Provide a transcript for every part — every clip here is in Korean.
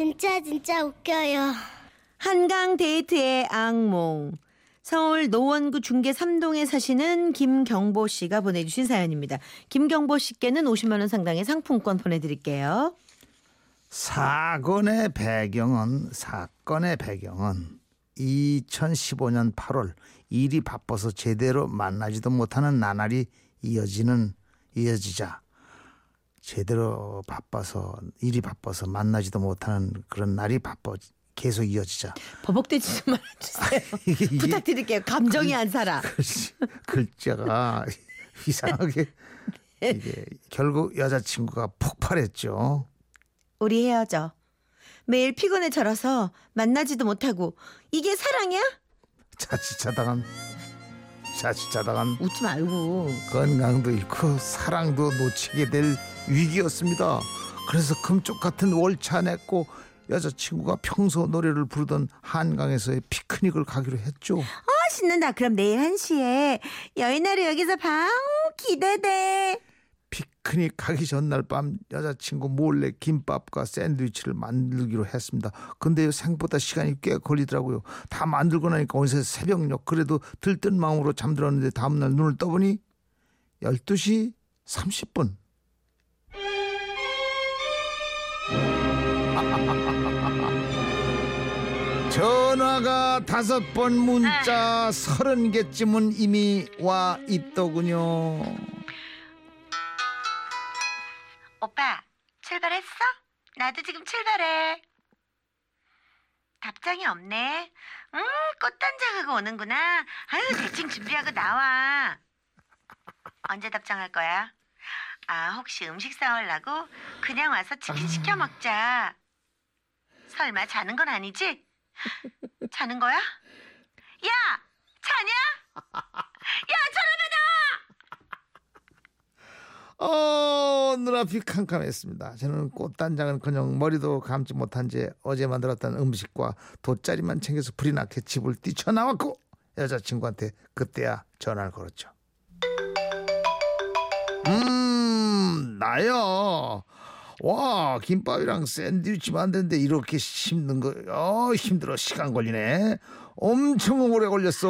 진짜 진짜 웃겨요. 한강 데이트의 악몽. 서울 노원구 중계 3동에 사시는 김경보 씨가 보내주신 사연입니다. 김경보 씨께는 50만 원 상당의 상품권 보내드릴게요. 사건의 배경은 사건의 배경은 2015년 8월 일이 바빠서 제대로 만나지도 못하는 나날이 이어지는 이어지자 제대로 바빠서 일이 바빠서 만나지도 못하는 그런 날이 바빠 계속 이어지자 버벅대지 좀 말아주세요. 부탁드릴게요. 감정이 안 살아. 글씨, 글자가 이상하게 이게 결국 여자친구가 폭발했죠. 우리 헤어져. 매일 피곤해 절어서 만나지도 못하고 이게 사랑이야? 자칫하다간 자칫하다간 웃지 말고. 건강도 잃고 사랑도 놓치게 될 위기였습니다. 그래서 금쪽 같은 월차 냈고 여자친구가 평소 노래를 부르던 한강에서의 피크닉을 가기로 했죠. 아 신난다. 그럼 내일 1시에 여의나루 여기서 봐. 오, 기대돼. 피크닉 가기 전날 밤 여자친구 몰래 김밥과 샌드위치를 만들기로 했습니다. 근데요 생각보다 시간이 꽤 걸리더라고요. 다 만들고 나니까 어느새 새벽녘 그래도 들뜬 마음으로 잠들었는데 다음날 눈을 떠보니 12시 30분. 전화가 다섯 번 문자 서른 개쯤은 이미 와 있더군요. 오빠 출발했어? 나도 지금 출발해. 답장이 없네. 음, 꽃단장하고 오는구나. 아유, 대충 준비하고 나와. 언제 답장할 거야? 아, 혹시 음식 사오려고? 그냥 와서 치킨 시켜 먹자. 설마 자는 건 아니지? 자는 거야? 야! 자냐? 야, 받아! 어, 눈앞이 캄캄했습니다. 저는 꽃단장은커녕 머리도 감지 못한 채 어제 만들었던 음식과 돗자리만 챙겨서 불이 나게 집을 뛰쳐나왔고 여자친구한테 그때야 전화를 걸었죠. 음, 나요. 와, 김밥이랑 샌드위치 만드는데 이렇게 힘든 거, 어, 힘들어. 시간 걸리네. 엄청 오래 걸렸어.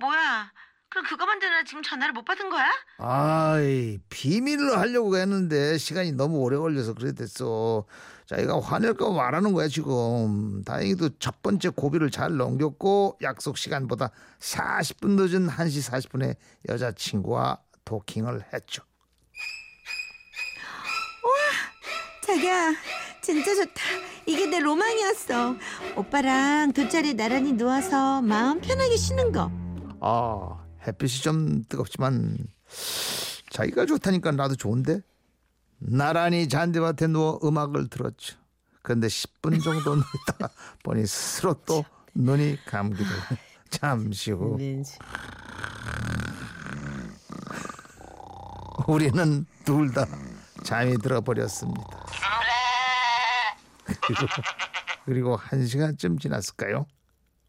뭐야? 그럼 그거 만드느라 지금 전화를 못 받은 거야? 아이 비밀로 하려고 했는데 시간이 너무 오래 걸려서 그래 됐어. 자기가 화낼까 말하는 거야 지금. 다행히도 첫 번째 고비를 잘 넘겼고 약속 시간보다 40분 늦은 1시 40분에 여자친구와 도킹을 했죠. 자기야, 진짜 좋다. 이게 내 로망이었어. 오빠랑 돗자리에 나란히 누워서 마음 편하게 쉬는 거. 아 햇빛이 좀 뜨겁지만 자기가 좋다니까 나도 좋은데 나란히 잔디밭에 누워 음악을 들었죠. 근데 10분 정도 있다가 보니 스스로 또 눈이 감기고 잠시 후 우리는 둘 다 잠이 들어버렸습니다. 그리고, 그리고 한 시간쯤 지났을까요?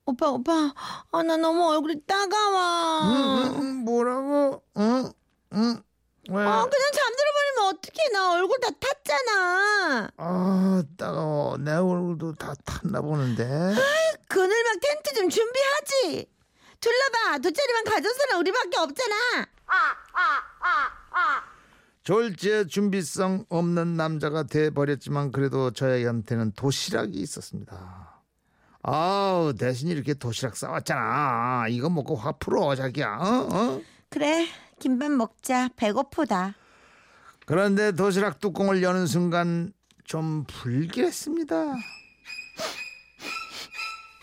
오빠, 오빠, 아, 나 너무 얼굴이 따가워. 응, 응, 뭐라고? 응, 응, 왜? 아, 그냥 잠들어 버리면 어떡해. 나 얼굴 다 탔잖아. 아, 따가워. 내 얼굴도 다 탔나 보는데. 그늘막 텐트 좀 준비하지. 둘러봐. 돗자리만 가져서는 우리밖에 없잖아. 졸지에 준비성 없는 남자가 돼버렸지만 그래도 저희한테는 도시락이 있었습니다. 아우 대신 이렇게 도시락 싸왔잖아. 이거 먹고 화 풀어 자기야. 어? 어? 그래. 김밥 먹자. 배고프다. 그런데 도시락 뚜껑을 여는 순간 좀 불길했습니다.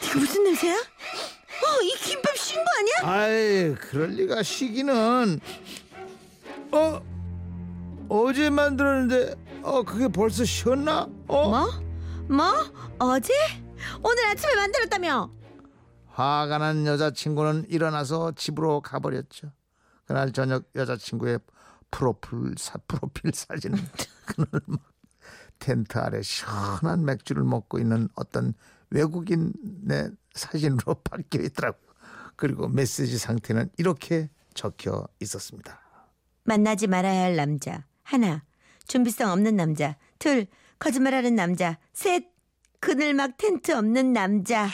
이거 무슨 냄새야? 어, 이 김밥 신거 아니야? 아이 그럴 리가 시기는 어 어제 만들었는데 어 그게 벌써 쉬었나? 어 뭐? 뭐? 어제? 오늘 아침에 만들었다며? 화가 난 여자친구는 일어나서 집으로 가버렸죠. 그날 저녁 여자친구의 프로필 사 프로필 사진은 그날 막 텐트 아래 시원한 맥주를 먹고 있는 어떤 외국인의 사진으로 바뀌어 있더라고요. 그리고 메시지 상태는 이렇게 적혀 있었습니다. 만나지 말아야 할 남자. 하나. 준비성 없는 남자. 둘. 거짓말하는 남자. 셋. 그늘막 텐트 없는 남자.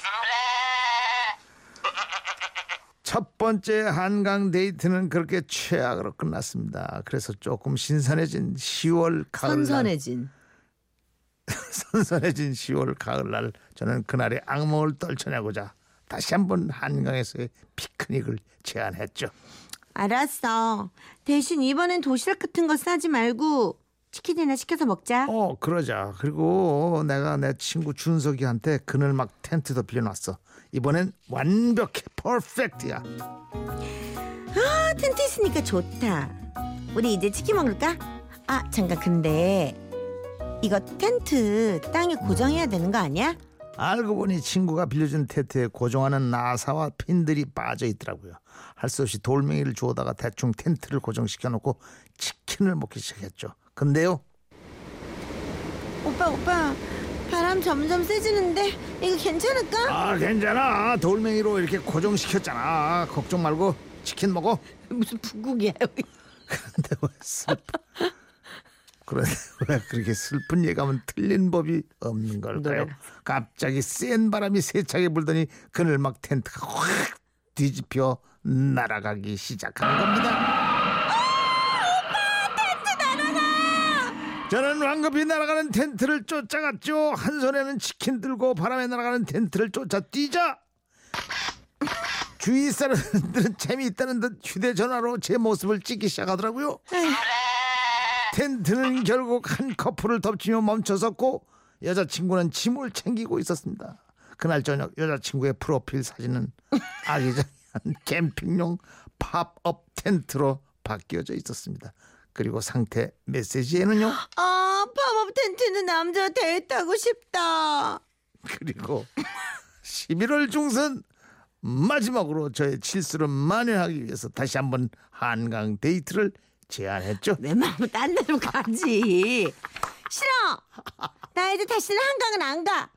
첫 번째 한강 데이트는 그렇게 최악으로 끝났습니다. 그래서 조금 신선해진 10월 가을날 선선해진. 선선해진 10월 가을날 저는 그날의 악몽을 떨쳐내고자 다시 한번 한강에서의 피크닉을 제안했죠. 알았어. 대신 이번엔 도시락 같은 거 싸지 말고 치킨이나 시켜서 먹자. 어 그러자. 그리고 내가 내 친구 준석이한테 그늘 막 텐트도 빌려놨어. 이번엔 완벽해 퍼펙트야. 아, 텐트 있으니까 좋다. 우리 이제 치킨 먹을까? 아, 잠깐 근데 이거 텐트 땅에 고정해야 되는 거 아니야? 알고 보니 친구가 빌려준 텐트에 고정하는 나사와 핀들이 빠져 있더라고요. 할 수 없이 돌멩이를 주워다가 대충 텐트를 고정시켜 놓고 치킨을 먹기 시작했죠. 근데요. 오빠, 오빠. 바람 점점 세지는데 이거 괜찮을까? 아 괜찮아. 돌멩이로 이렇게 고정시켰잖아. 걱정 말고 치킨 먹어. 무슨 북극이야 여기. 근데 왜 슬퍼? 왜 그렇게 슬픈 예감은 틀린 법이 없는 걸까요? 노래라. 갑자기 센 바람이 세차게 불더니 그늘 막 텐트가 확 뒤집혀 날아가기 시작한 겁니다. 저는 황급히 날아가는 텐트를 쫓아갔죠. 한 손에는 치킨 들고 바람에 날아가는 텐트를 쫓아 뛰자. 주위 사람들은 재미있다는 듯 휴대전화로 제 모습을 찍기 시작하더라고요. 텐트는 결국 한 커플을 덮치며 멈춰섰고 여자친구는 짐을 챙기고 있었습니다. 그날 저녁 여자친구의 프로필 사진은 아기자기한 캠핑용 팝업 텐트로 바뀌어져 있었습니다. 그리고 상태 메시지에는요. 아, 팝업 텐트는 남자 데이트하고 싶다. 그리고 11월 중순 마지막으로 저의 실수를 만회하기 위해서 다시 한번 한강 데이트를 제안했죠. 내 마음은 딴 데로 가지. 싫어. 나 이제 다시는 한강은 안 가.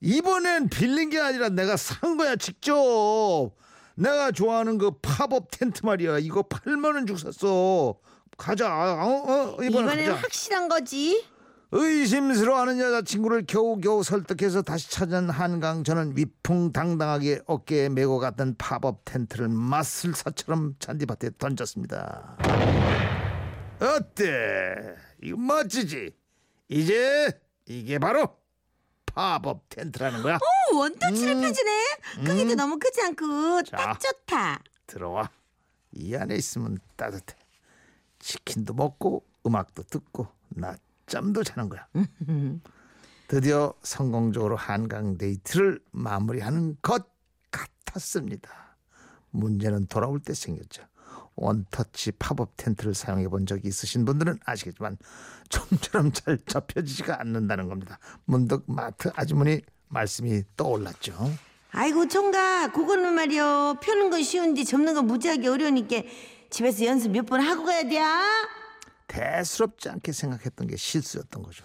이번엔 빌린 게 아니라 내가 산 거야 직접. 내가 좋아하는 그 팝업 텐트 말이야. 이거 8만 원 주고 샀어. 가자. 어, 어, 이번엔 이번에는 가자. 확실한 거지. 의심스러워하는 여자친구를 겨우겨우 설득해서 다시 찾은 한강 저는 위풍당당하게 어깨에 메고 갔던 팝업 텐트를 마술사처럼 잔디밭에 던졌습니다. 어때? 이거 멋지지? 이제 이게 바로 팝업 텐트라는 거야. 오, 원터치를 음. 펴주네. 크기도 너무 크지 않고 자. 딱 좋다. 들어와. 이 안에 있으면 따뜻해. 치킨도 먹고 음악도 듣고 낮잠도 자는 거야. 드디어 성공적으로 한강 데이트를 마무리하는 것 같았습니다. 문제는 돌아올 때 생겼죠. 원터치 팝업 텐트를 사용해 본 적이 있으신 분들은 아시겠지만 좀처럼 잘 접혀지지가 않는다는 겁니다. 문득 마트 아주머니 말씀이 떠올랐죠. 아이고 총각 그거는 말이요 펴는 건 쉬운데 접는 건 무지하게 어려우니까 집에서 연습 몇 번 하고 가야 돼. 아? 대수롭지 않게 생각했던 게 실수였던 거죠.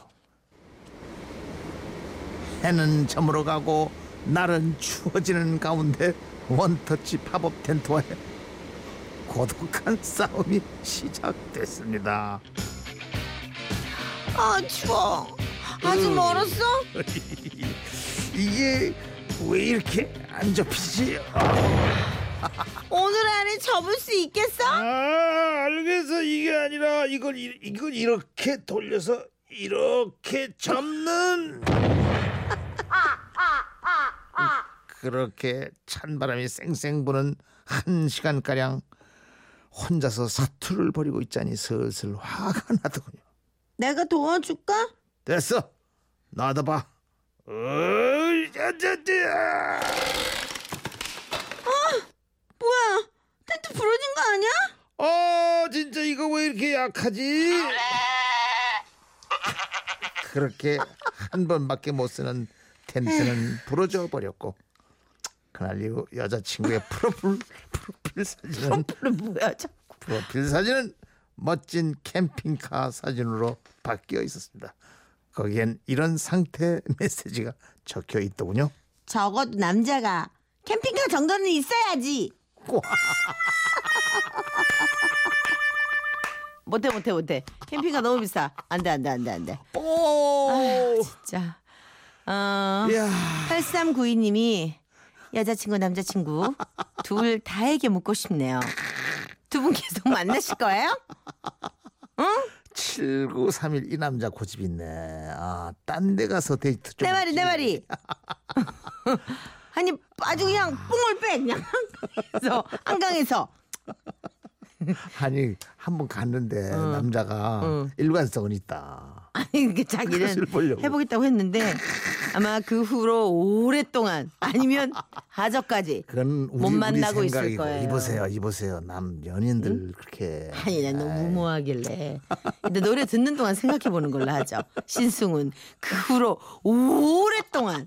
해는 저물어 가고 날은 추워지는 가운데 원터치 팝업 텐트와의 고독한 싸움이 시작됐습니다. 아 추워. 아직 음. 멀었어? 이게 왜 이렇게 안 접히지? 오늘 안에 접을 수 있겠어? 아, 알겠어. 이게 아니라 이걸 이- 이걸 이렇게 돌려서 이렇게 접는. 그렇게 찬바람이 쌩쌩 부는 한 시간 가량 혼자서 사투를 벌이고 있자니 슬슬 화가 나더군요. 내가 도와줄까? 됐어. 놔둬봐. 어이, 짜짜짜. 뭐야? 텐트 부러진 거 아니야? 어 진짜 이거 왜 이렇게 약하지? 그렇게 한 번밖에 못 쓰는 텐트는 부러져 버렸고 그날 이후 여자친구의 프로필 프로필 사진은 뭐야? 저. 프로필 사진은 멋진 캠핑카 사진으로 바뀌어 있었습니다. 거기엔 이런 상태 메시지가 적혀 있더군요. 적어도 남자가 캠핑카 정도는 있어야지. 못해 못해 못해. 캠핑카 너무 비싸. 안돼 안돼 안돼 안돼. 오 진짜. 어, 이야. 8392님이 여자친구 남자친구 둘 다에게 묻고 싶네요. 두 분 계속 만나실 거예요? 7931 이 남자 고집 있네. 아, 딴 데 가서 데이트 좀. 내 말이 내. 말이. 아니 아주 그냥 뽕을 빼 그냥 그래서 한강에서 아니, 한 번 갔는데 어. 남자가 어. 일관성은 있다. 아니 그 자기는. 해보겠다고 했는데 아마 그 후로 오랫동안 아니면 하저까지 그건 우리, 못 만나고 있을 거예요. 이보세요, 이보세요. 남 연인들 그렇게. 아니 난 너무 무모하길래 근데 노래 듣는 동안 생각해 보는 걸로 하죠 신승훈 그 후로 오랫동안